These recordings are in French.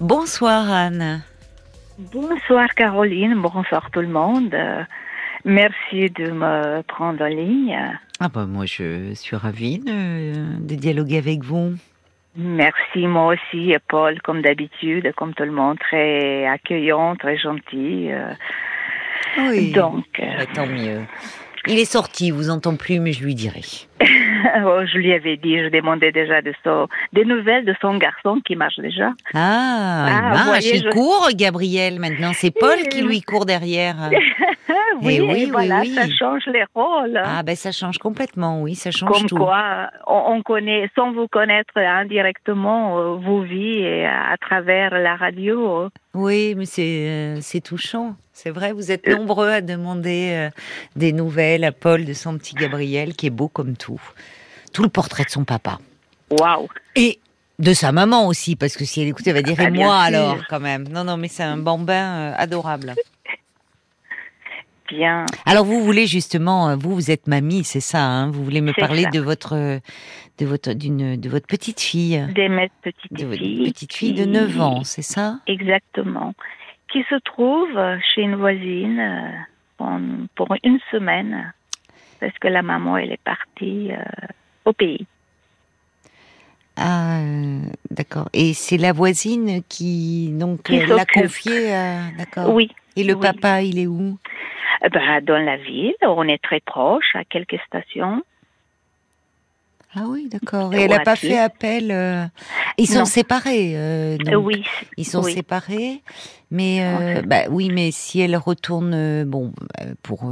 Bonsoir Anne. Bonsoir Caroline, bonsoir tout le monde. Euh, merci de me prendre en ligne. Ah bah moi je suis ravie de, de dialoguer avec vous. Merci, moi aussi, Paul, comme d'habitude, comme tout le monde, très accueillant, très gentil. euh. Oui. Donc, euh, Bah, tant mieux. Il est sorti, vous entend plus, mais je lui dirai. oh, je lui avais dit, je demandais déjà de son, des nouvelles de son garçon qui marche déjà. Ah, il Ah, marche, voyez, il je- court, Gabriel, maintenant. C'est Paul qui lui court derrière. oui, Eh oui, oui, et voilà, oui. ça change les rôles. Ah, ben ça change complètement, oui, ça change Comme tout. quoi, on, on connaît, sans vous connaître indirectement, euh, vos vies et à, travers la radio. Oui, mais c'est euh, c'est touchant. C'est vrai, vous êtes nombreux à demander euh, des nouvelles à Paul de son petit Gabriel, qui est beau comme tout. Tout le portrait de son papa. Waouh! Et de sa maman aussi, parce que si elle écoute, elle va dire Ah, et moi sûr. alors, quand même. Non, non, mais c'est un bambin euh, adorable. Bien. Alors vous voulez justement, euh, vous, vous êtes mamie, c'est ça, hein Vous voulez me parler ça. de votre, de votre, d'une, de votre petite fille, Des petites de votre petite fille de qui- 9 ans, c'est ça? Exactement. Qui se trouve chez une voisine euh, pour une semaine parce que la maman, elle est partie euh, au pays. Ah, euh, d'accord. Et c'est la voisine qui donc Qui l'a confié, à- d'accord. Oui. Et le oui. papa, il est où? Eh ben, dans la ville, on est très proche, à quelques stations. Ah oui, d'accord. Et elle n'a pas pied. fait appel. euh, Ils sont Non. séparés. euh, donc. Euh, oui. Ils sont oui. séparés, mais euh, bah oui, mais si elle retourne, euh, bon, pour,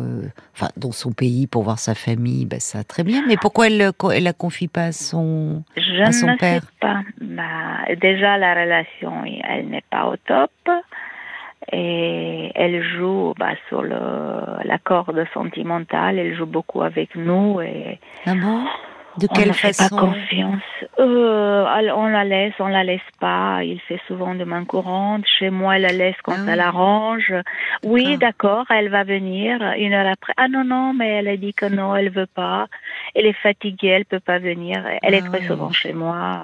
enfin, dans son pays pour voir sa famille, bah, ça très bien. Mais pourquoi elle, le- elle la confie pas à son Je à son ne père? sais pas. Bah, déjà, la relation, elle n'est pas au top. Et elle joue bah, sur le, la corde sentimentale. Elle joue beaucoup avec nous. Et Ah bon? De on quelle fait façon pas confiance. Euh, elle- on la laisse, on la laisse pas. Il fait souvent de main courante. Chez moi, elle la laisse quand Ah ça oui. l'arrange. Oui, D'accord. elle va venir une heure après. Ah non, non, mais elle a dit que non, elle veut pas. Elle est fatiguée, elle peut pas venir. Elle Ah est très oui. souvent chez moi.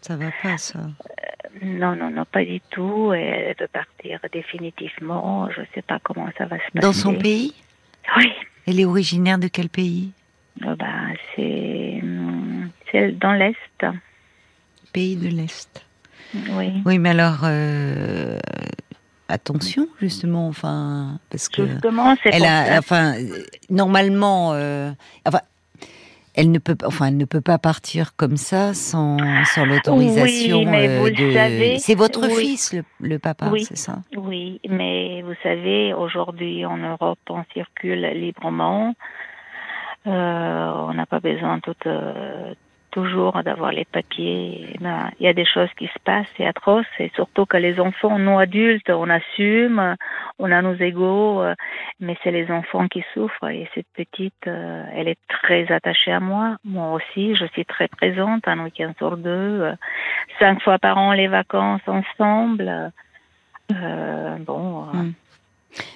Ça va pas ça. Non, non, non, pas du tout. Elle veut partir définitivement. Je sais pas comment ça va se passer. Dans son pays? Oui. Elle est originaire de quel pays? Euh, bah, c'est c'est dans l'Est. Pays de l'Est. Oui. Oui, mais alors euh, attention justement, enfin, parce que. Justement, c'est elle a, enfin, normalement, euh, enfin, elle ne peut, pas- enfin, elle ne peut pas partir comme ça sans, sans l'autorisation Oui, mais euh, de. savez, c'est votre oui. fils, le, le papa, Oui. c'est ça? Oui, mais vous savez, aujourd'hui en Europe, on circule librement. Euh, on n'a pas besoin tout, euh, toujours d'avoir les papiers. Il y a des choses qui se passent, c'est atroce, et surtout que les enfants, nous adultes, on assume, on a nos égaux, euh, mais c'est les enfants qui souffrent. Et cette petite, euh, elle est très attachée à moi. Moi aussi, je suis très présente, un week-end sur deux, euh, cinq fois par an les vacances ensemble. Euh, bon. Hmm.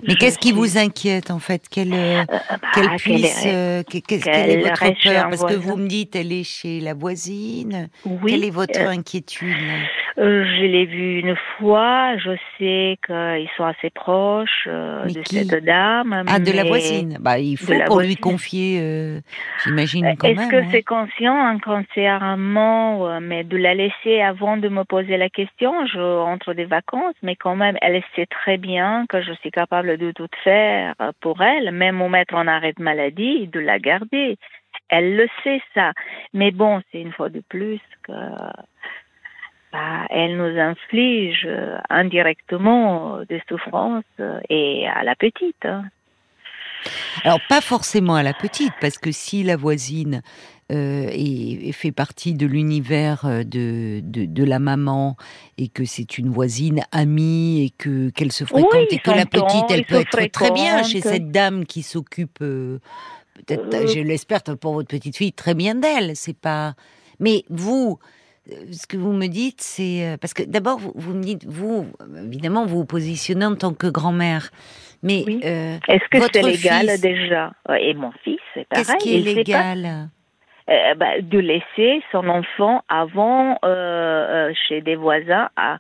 Mais qu'est-ce qui suis- vous inquiète en fait? Qu'elle euh, euh, bah, qu'elle qu'elle puisse, est- euh, que- qu'est-ce- qu'elle quelle est votre peur? Parce que vous me dites, elle est chez la voisine. Oui, Quelle est votre euh, inquiétude? euh, je l'ai vu une fois. Je sais qu'ils sont assez proches euh, de qui? cette dame. Ah, de la voisine. Bah, il faut pour lui confier, euh, j'imagine Euh, quand Est-ce même. que ouais. c'est conscient, inconsciemment, euh, mais de la laisser avant de me poser la question, je rentre des vacances, mais quand même, elle sait très bien que je suis capable de tout faire euh, pour elle, même au mettre en arrêt de maladie, de la garder. Elle le sait ça, mais bon, c'est une fois de plus que bah, elle nous inflige euh, indirectement des souffrances euh, et à la petite. hein. Alors pas forcément à la petite, parce que si la voisine euh, est- fait partie de l'univers euh, de, de, de la maman et que c'est une voisine amie et que qu'elle se fréquente Oui, et que la petite elle peut être très bien chez cette dame qui s'occupe euh, peut-être je l'espère pour votre petite fille très bien d'elle. C'est pas mais vous ce que vous me dites, c'est parce que d'abord vous, vous me dites, vous évidemment vous vous positionnez en tant que grand-mère, mais Oui. euh, Est-ce que c'est légal fils- déjà? Et mon fils, c'est pareil. qu'est-ce qui est légal? Euh, bah, de laisser son enfant avant euh, euh, chez des voisins à,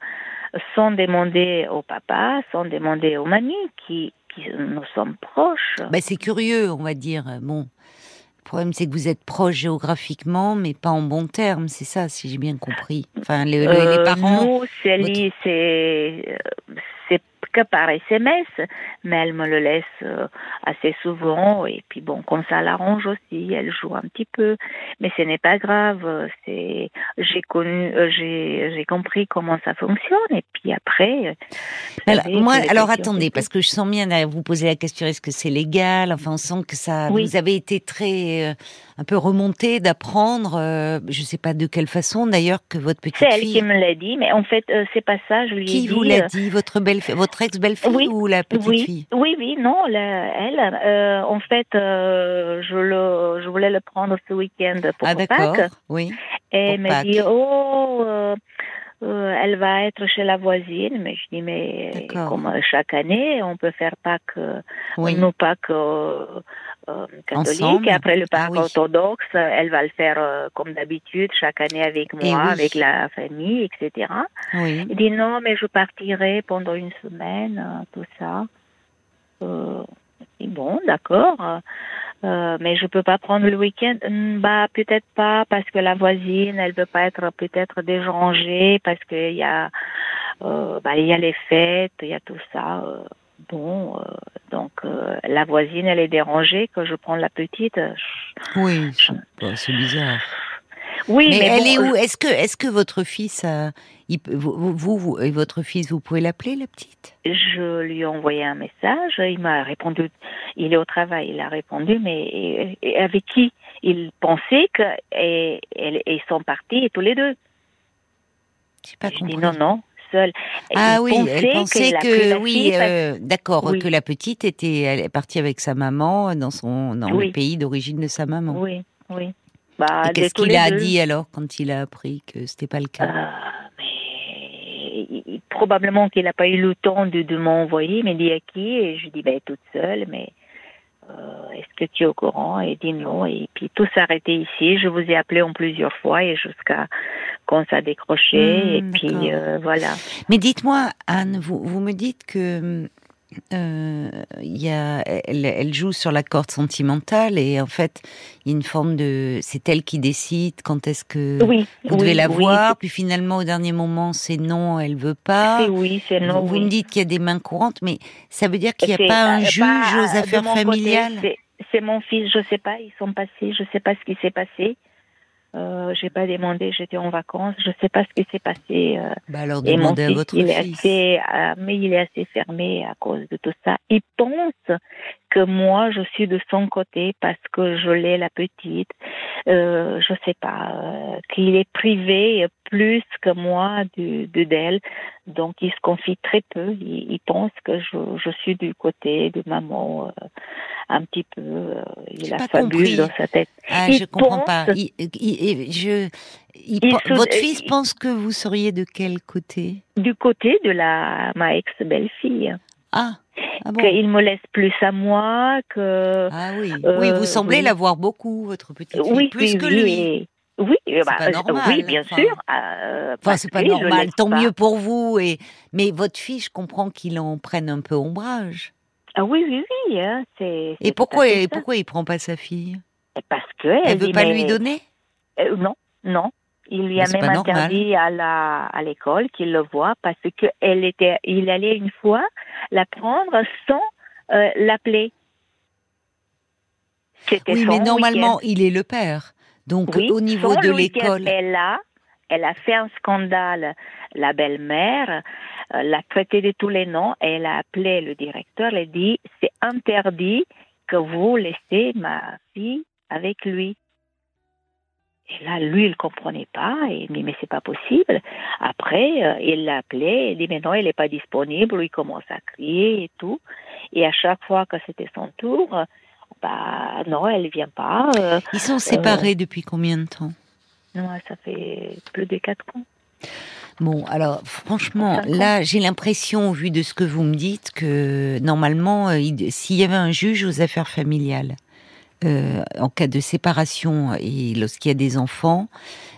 sans demander au papa, sans demander aux mamies qui, qui nous sommes proches. Bah, c'est curieux, on va dire. Bon, le problème, c'est que vous êtes proche géographiquement, mais pas en bon terme, c'est ça, si j'ai bien compris. Enfin, les, les parents. Nous, c'est c'est que par SMS, mais elle me le laisse euh, assez souvent et puis bon, quand ça l'arrange aussi, elle joue un petit peu, mais ce n'est pas grave. C'est j'ai connu, euh, j'ai j'ai compris comment ça fonctionne et puis après. Alors, moi, alors attendez, parce que je sens bien vous poser la question est-ce que c'est légal? Enfin, on sent que ça. Vous avez été très euh, un peu remonté d'apprendre, je ne sais pas de quelle façon d'ailleurs que votre petite fille. C'est elle qui me l'a dit, mais en fait c'est pas ça. Je lui qui ai vous l'a dit Votre belle, votre ex-belle-fille ou la petite oui, fille? Oui, oui, non, elle. Euh, en fait, euh, je, le, je voulais le prendre ce week-end pour ah, Pâques. Oui. Et elle m'a dit, oh, euh, elle va être chez la voisine. Mais je dis, mais comme chaque année, on peut faire Pâques, oui. nos Pâques catholiques. Après le Pâques ah orthodoxe, elle va le faire comme d'habitude, chaque année avec moi, oui. avec la famille, etc. Oui. Il dit, non, mais je partirai pendant une semaine, tout ça. Euh, bon, d'accord. Euh, mais je peux pas prendre le week-end? Bah peut-être pas parce que la voisine, elle veut pas être peut-être dérangée parce qu'il y a, euh, bah il y a les fêtes, il y a tout ça. Bon, donc la voisine, elle est dérangée que je prends la petite. Oui, c'est bizarre. Oui, mais, mais elle bon, est où Est-ce que, est-ce que votre fils, a, il, vous, vous, vous, et votre fils, vous pouvez l'appeler, la petite? Je lui ai envoyé un message. Il m'a répondu. Il est au travail. Il a répondu, mais et, et avec qui Il pensait que et, et, ils sont partis tous les deux. Pas je compris. dis non, non. Ah il oui, elle pensait que, oui, euh, d'accord, oui. que la petite était, elle est partie avec sa maman dans son, dans oui. le pays d'origine de sa maman. Oui, oui. Bah, qu'est-ce qu'il a deux. dit alors quand il a appris que c'était pas le cas? Euh, mais, Probablement qu'il n'a pas eu le temps de, de m'envoyer, mais dit à qui? Et je dis ben toute seule, mais euh, est-ce que tu es au courant? Et dit non. Et puis tout s'arrêtait ici. Je vous ai appelé en plusieurs fois et jusqu'à quand ça. Mmh, et puis euh, voilà. Mais dites-moi, Anne, vous, vous me dites que euh, y a, elle, elle, joue sur la corde sentimentale et en fait, il y a une forme de, c'est elle qui décide quand est-ce que oui, vous devez oui, la oui, voir, puis finalement au dernier moment c'est non, elle veut pas. Oui, c'est non. Vous, vous me dites qu'il y a des mains courantes, mais ça veut dire qu'il n'y a pas un juge pas aux affaires familiales? C'est mon fils, je sais pas, ils sont passés, je sais pas ce qui s'est passé. Euh, j'ai pas demandé, j'étais en vacances, je sais pas ce qui s'est passé. Euh, bah alors demandez et à fils, votre il fils. Est assez, euh, mais il est assez fermé à cause de tout ça. Il pense que moi je suis de son côté parce que je l'ai la petite. Euh, je sais pas euh, qu'il est privé plus que moi de d'elle, donc il se confie très peu. Il, il pense que je, je, suis du côté de maman euh, un petit peu. euh, il a fabule dans sa tête. Ah, il je comprends pense, pas. Il, il, je, se- votre fils il- pense que vous seriez de quel côté? Du côté de la ma ex belle-fille, Ah, ah bon. qu'il me laisse plus à moi, que Ah oui, Euh, oui, vous semblez oui. la voir beaucoup, votre petite fille, oui, plus oui, que lui. Oui, euh, bah, pas euh, normal, oui, bien enfin. sûr. euh, Enfin, parce c'est pas normal, tant pas. mieux pour vous. Et mais votre fille, je comprends qu'il en prenne un peu ombrage. Ah oui, oui, oui. Hein, c'est. Et pourquoi, et pourquoi il prend pas sa fille? Parce que Elle elle veut pas lui donner? Euh, non, non. Il lui Mais a même interdit à la à l'école qu'il le voit parce que elle était, il allait une fois la prendre sans euh, l'appeler. C'était Oui, mais normalement, il est le père. Donc Oui, au niveau de l'école, Elle a, elle a fait un scandale. La belle-mère euh, l'a traité de tous les noms. Et elle a appelé le directeur. Elle a dit c'est interdit que vous laissez ma fille avec lui. Et là, lui, il comprenait pas. Et il dit mais c'est pas possible. Après, euh, il l'a appelé. Il dit mais non, elle n'est pas disponible. Il commence à crier et tout. Et à chaque fois que c'était son tour, bah non, elle vient pas. euh, ils sont séparés depuis combien de temps? Non, ça fait plus de quatre ans. Bon, alors franchement, là, j'ai l'impression, vu de ce que vous me dites, que normalement, euh, il- s'il y avait un juge aux affaires familiales, en cas de séparation et lorsqu'il y a des enfants.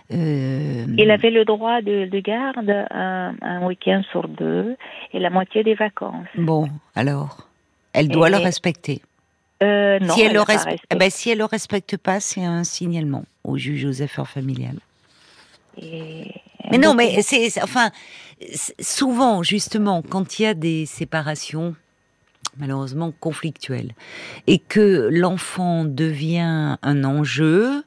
Il avait le droit de, garde un, un week-end sur deux et la moitié des vacances. Bon, alors, elle doit le respecter. Euh, si, elle, le eh ben, si elle le respecte pas, c'est un signalement au juge aux affaires familiales. Mais non, mais c'est enfin souvent justement quand il y a des séparations malheureusement conflictuelles et que l'enfant devient un enjeu,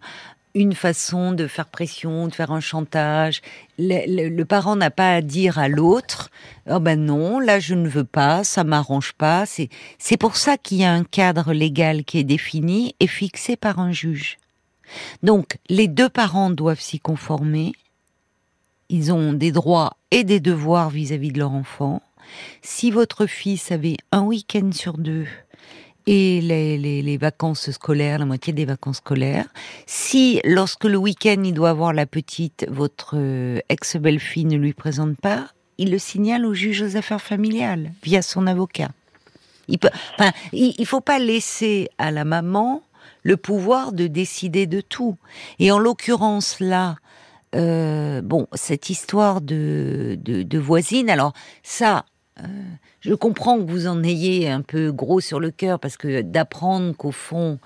une façon de faire pression, de faire un chantage. Le, parent n'a pas à dire à l'autre "Oh ben non, là je ne veux pas, ça m'arrange pas." C'est c'est pour ça qu'il y a un cadre légal qui est défini et fixé par un juge. Donc les deux parents doivent s'y conformer. Ils ont des droits et des devoirs vis-à-vis -vis de leur enfant. Si votre fils avait un week-end sur deux et les, vacances scolaires, la moitié des vacances scolaires. Si, lorsque le week-end, il doit avoir la petite, votre euh, ex-belle-fille ne lui présente pas, il le signale au juge aux affaires familiales, via son avocat. Il peut, enfin, il, faut pas laisser à la maman le pouvoir de décider de tout. Et en l'occurrence là, euh, bon, cette histoire de, de voisine, alors ça, je comprends que vous en ayez un peu gros sur le cœur parce que d'apprendre qu'au fond,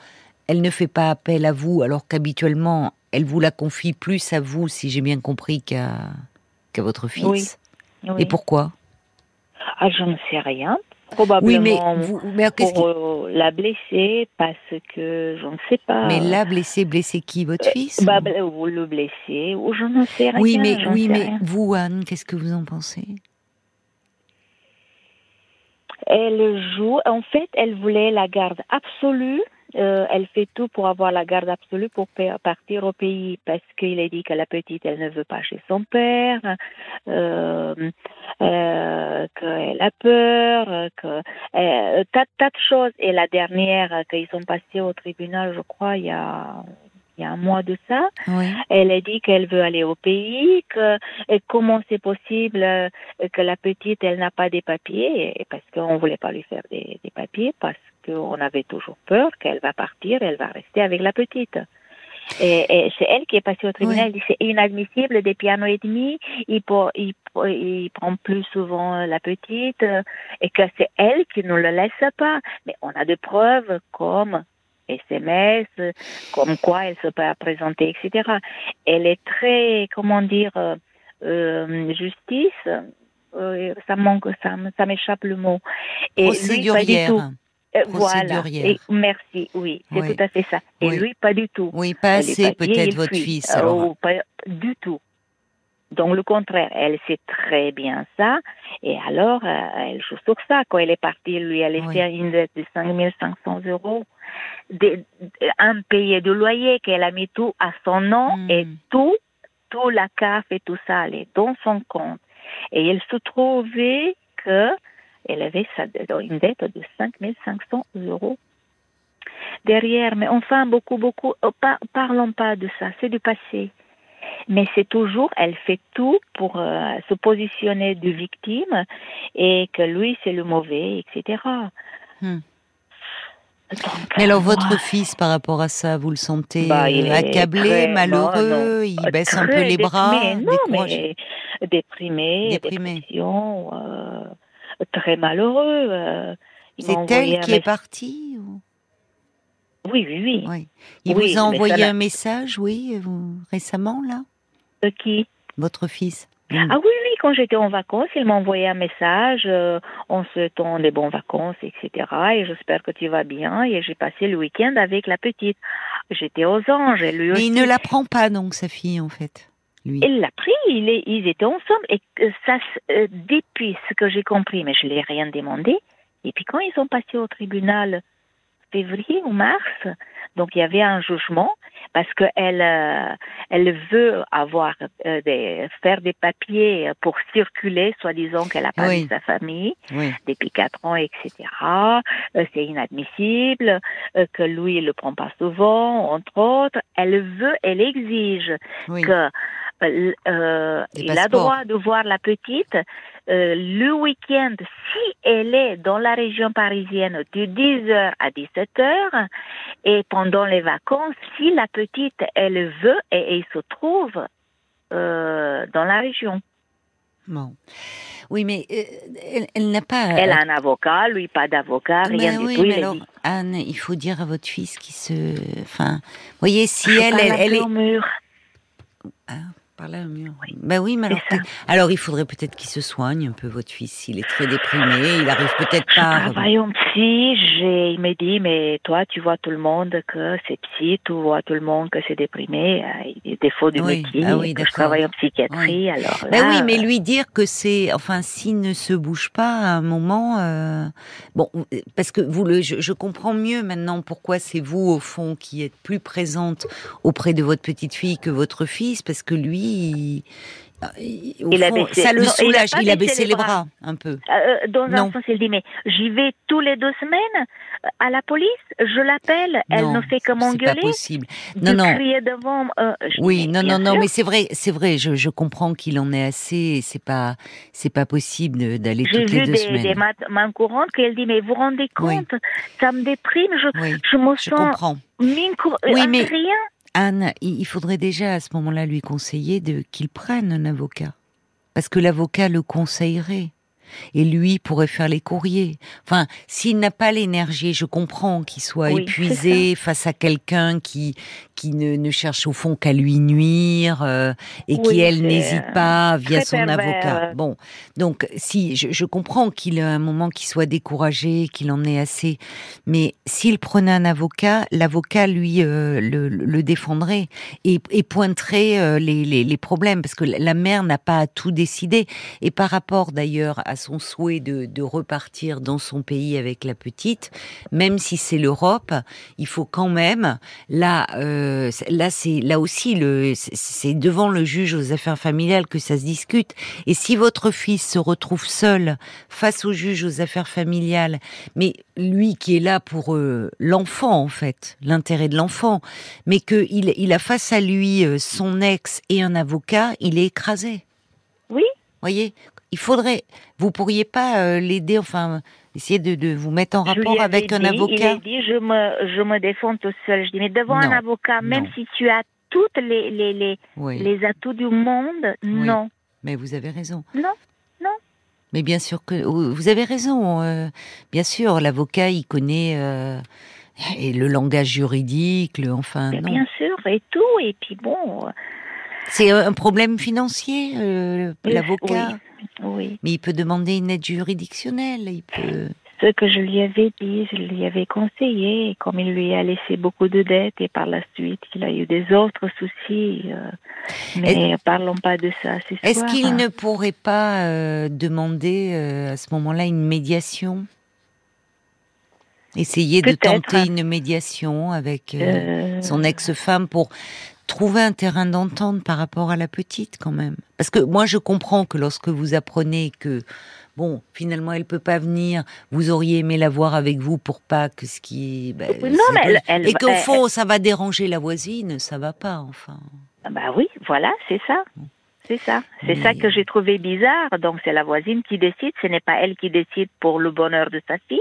elle ne fait pas appel à vous alors qu'habituellement, elle vous la confie plus à vous, si j'ai bien compris, qu'à votre fils. Et pourquoi? Ah, Je ne sais rien. Probablement mais pour euh, la blesser parce que je ne sais pas. Mais la blesser, blesser qui? Votre euh, fils? bah, ou le blesser, ou je ne sais rien. Oui, mais, oui, mais vous, Anne, qu'est-ce que vous en pensez? Elle joue, en fait, elle voulait la garde absolue. Euh, elle fait tout pour avoir la garde absolue pour partir au pays parce qu'il a dit que la petite, elle ne veut pas chez son père, euh, euh, qu'elle a peur, que euh, tas, tas de choses. Et la dernière, qu'ils sont passés au tribunal, je crois, il y a il y a un mois de ça. Elle a dit qu'elle veut aller au pays, que et comment c'est possible euh, que la petite elle n'a pas des papiers parce qu'on voulait pas lui faire des, des papiers parce qu'on avait toujours peur qu'elle va partir, elle va rester avec la petite. Et, et c'est elle qui est passée au tribunal. dit C'est inadmissible depuis un an et demi. Il, pour, il, il, prend plus souvent la petite et que c'est elle qui ne le laisse pas. Mais on a des preuves comme SMS, comme quoi elle se peut présenter, etc. Elle est très, comment dire, euh, euh justice. Euh, ça manque, ça, ça m'échappe le mot. Et Lui, pas du tout. Voilà. Et merci, oui, c'est tout à fait ça. Et lui, pas du tout. Oui, pas assez peut-être votre fils. Alors. pas du tout. Donc le contraire, elle sait très bien ça, et alors elle joue sur ça. Quand elle est partie, lui a laissé une dette de 5500 euros un payé de loyer qu'elle a mis tout à son nom hmm. et tout, tout la CAF et tout ça allait dans son compte. Et elle se trouvait que elle avait une dette de 5500 euros derrière. Mais enfin, beaucoup, beaucoup, oh, parlons pas de ça, c'est du passé. Mais c'est toujours, elle fait tout pour euh, se positionner de victime et que lui c'est le mauvais, etc. Mais alors, votre fils, par rapport à ça, vous le sentez bah, accablé, malheureux, il baisse un peu les bras, déprimé, déprimé, déprimé. Euh, très malheureux. Euh, C'est elle qui est partie Oui, oui, oui. Il vous a envoyé un message, oui, récemment, là? De qui? Votre fils. Ah oui, oui, quand j'étais en vacances, il m'a envoyé un message euh, en souhaitant des bonnes vacances, etc. Et j'espère que tu vas bien. Et j'ai passé le week-end avec la petite. J'étais aux anges. Et lui Mais il ne la prend pas, donc, sa fille, en fait. Lui. Il l'a pris, il est, ils étaient ensemble. Et ça, euh, depuis ce que j'ai compris, mais je ne l'ai rien demandé. Et puis quand ils sont passés au tribunal, février ou mars, donc il y avait un jugement parce qu'elle euh, elle veut avoir euh, des, faire des papiers pour circuler, soi-disant qu'elle a pas vu sa famille depuis quatre ans, etc. Euh, c'est inadmissible que lui il le prend pas souvent, entre autres. Elle veut, elle exige que euh, il a droit de voir la petite euh, le week-end si elle est dans la région parisienne de 10h à 17h et pendant les vacances si la petite elle veut et, elle se trouve euh, dans la région. Bon. Oui, mais euh, elle, n'a pas. Elle a un avocat, lui pas d'avocat, rien du tout. Mais alors, Anne, il faut dire à votre fils qui se. Enfin, voyez, si elle, elle, elle, est. Mur. Ah. Par là, mur. Oui. Ben oui, mais alors, alors, il faudrait peut-être qu'il se soigne un peu, votre fils. Il est très déprimé, il arrive peut-être pas. Voyons psy, il m'a dit, mais toi, tu vois tout le monde que c'est psy, tu vois tout le monde que c'est déprimé. Euh, il des défauts du métier, ah oui, que je travaille en psychiatrie. Alors là, ben oui, mais lui dire que c'est, enfin, s'il ne se bouge pas à un moment, euh, bon, parce que vous le, je, je comprends mieux maintenant pourquoi c'est vous au fond qui êtes plus présente auprès de votre petite fille que votre fils, parce que lui il, ça le soulage. Il a, baissé, les bras, un peu. Euh, dans un sens, il dit mais j'y vais tous les deux semaines à la police, je l'appelle, elle ne fait que m'engueuler. C'est pas possible. Non, non. devant. Euh, oui, non, non, non, mais c'est vrai, c'est vrai. Je, je comprends qu'il en est assez. C'est pas, c'est pas possible d'aller toutes les deux semaines. J'ai vu des mains courantes qu'elle dit mais vous rendez compte, ça me déprime, je, je me sens. Je comprends. oui, mais rien. Anne, il faudrait déjà à ce moment-là lui conseiller de qu'il prenne un avocat. Parce que l'avocat le conseillerait et lui pourrait faire les courriers. Enfin, s'il n'a pas l'énergie, je comprends qu'il soit épuisé face à quelqu'un qui qui ne, ne, cherche au fond qu'à lui nuire euh, et qui elle n'hésite euh, pas via son avocat. Bon, donc si je, je comprends qu'il a un moment qu'il soit découragé, qu'il en ait assez, mais s'il prenait un avocat, l'avocat lui euh, le, le, défendrait et, et pointerait les, les, les, problèmes parce que la mère n'a pas à tout décider et par rapport d'ailleurs à son souhait de, de, repartir dans son pays avec la petite, même si c'est l'Europe, il faut quand même là, euh, là c'est là aussi le, c'est devant le juge aux affaires familiales que ça se discute. Et si votre fils se retrouve seul face au juge aux affaires familiales, mais lui qui est là pour euh, l'enfant en fait, l'intérêt de l'enfant, mais que il, il a face à lui euh, son ex et un avocat, il est écrasé. Oui. Voyez, il faudrait, vous pourriez pas euh, l'aider, enfin, essayer de, vous mettre en rapport avec un avocat. Il dit, je me, je me défends tout seul. Je dis, mais devant un avocat, même si tu as toutes les, les, les, les atouts du monde, non. Mais vous avez raison. Non, non. Mais bien sûr que vous avez raison. Euh, bien sûr, l'avocat, il connaît euh, et le langage juridique, le, enfin. non. Bien sûr, et tout. Et puis bon. C'est un problème financier, l'avocat. Oui. Mais il peut demander une aide juridictionnelle. Il peut. Ce que je lui avais dit, je lui avais conseillé, et comme il lui a laissé beaucoup de dettes et par la suite il a eu des autres soucis, euh, mais parlons pas de ça. Est-ce qu'il ne pourrait pas euh, demander euh, à ce moment-là une médiation? Essayer de tenter une médiation avec son ex-femme pour trouver un terrain d'entente par rapport à la petite quand même. Parce que moi je comprends que lorsque vous apprenez que bon finalement elle peut pas venir, vous auriez aimé la voir avec vous pour pas que ce qui ben, non, mais elle, et qu'au fond ça va déranger la voisine, ça va pas enfin. Bah oui, voilà, c'est ça. C'est ça. C'est ça que j'ai trouvé bizarre. Donc c'est la voisine qui décide, ce n'est pas elle qui décide pour le bonheur de sa fille,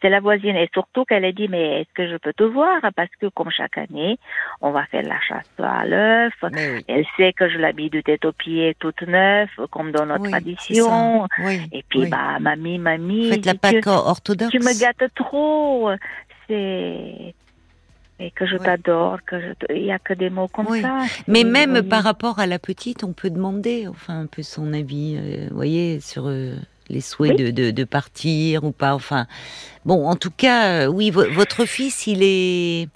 c'est la voisine. Et surtout qu'elle a dit, mais est-ce que je peux te voir? Parce que comme chaque année, on va faire la chasse à l'œuf. Elle sait que je l'habille de tête aux pieds toute neuve, comme dans notre tradition. Et puis, bah, mamie, mamie. Faites la Pâque orthodoxe. Tu me gâtes trop. C'est et que je t'adore, que je il y a que des mots comme ça. Mais même par rapport à la petite, on peut demander, enfin un peu son avis, euh, voyez, sur euh, les souhaits de, de, de, partir ou pas. Enfin, bon, en tout cas, euh, oui, votre fils, il est,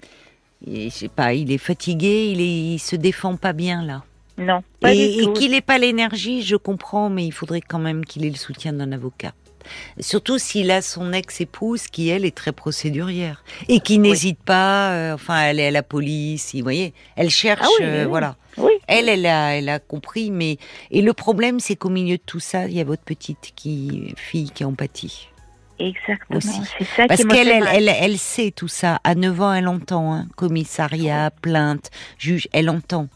je sais pas, il est fatigué, il est, il se défend pas bien là. Non. Pas et, et qu'il n'ait pas l'énergie, je comprends, mais il faudrait quand même qu'il ait le soutien d'un avocat. Surtout s'il a son ex-épouse qui, elle, est très procédurière et qui n'hésite pas, euh, enfin, à aller à la police, vous voyez, elle cherche, ah euh, voilà. Elle, elle a, elle a compris, mais et le problème, c'est qu'au milieu de tout ça, il y a votre petite qui, fille qui empathie. Exactement. Aussi. C'est ça Parce qu'elle, elle, elle, elle sait tout ça. À 9 ans, elle entend. hein. Commissariat, plainte, juge, elle entend.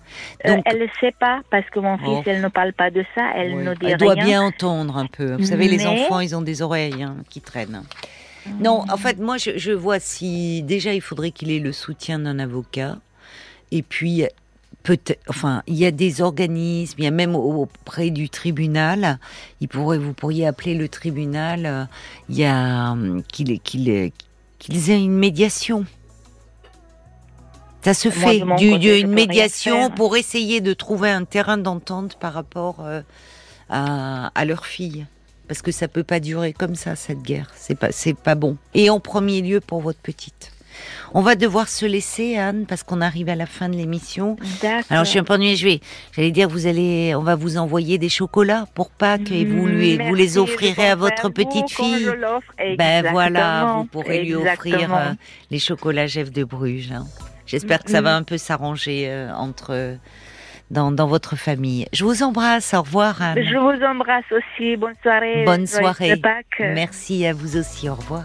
Euh, elle ne sait pas parce que mon fils, Oh. elle ne parle pas de ça, elle ne dit elle doit rien. bien entendre un peu. Vous savez, les enfants, ils ont des oreilles hein, qui traînent. Non, en fait, moi, je, je vois si déjà il faudrait qu'il ait le soutien d'un avocat, et puis peut-être, enfin, il y a des organismes, il y a même au- auprès du tribunal, il pourrait, vous pourriez appeler le tribunal, euh, il y a hum, qu'il qu'il qu'ils aient une médiation. Ça se Moi, fait, du- côté, une médiation pour essayer de trouver un terrain d'entente par rapport euh, à, à leur fille parce que ça peut pas durer comme ça cette guerre. C'est pas c'est pas bon. Et en premier lieu pour votre petite. On va devoir se laisser Anne parce qu'on arrive à la fin de l'émission. D'accord. Alors je suis un peu ennuyée, je vais j'allais dire vous allez on va vous envoyer des chocolats pour Pâques et vous lui vous les offrirez à votre petite fille. Ben voilà, vous pourrez lui offrir euh, les chocolats Jeff de Bruges. hein. J'espère que ça va Mhm. un peu s'arranger euh, entre dans, dans votre famille. Je vous embrasse, au revoir Anne. Je vous embrasse aussi. Bonne soirée. Bonne soirée. Merci à vous aussi, au revoir.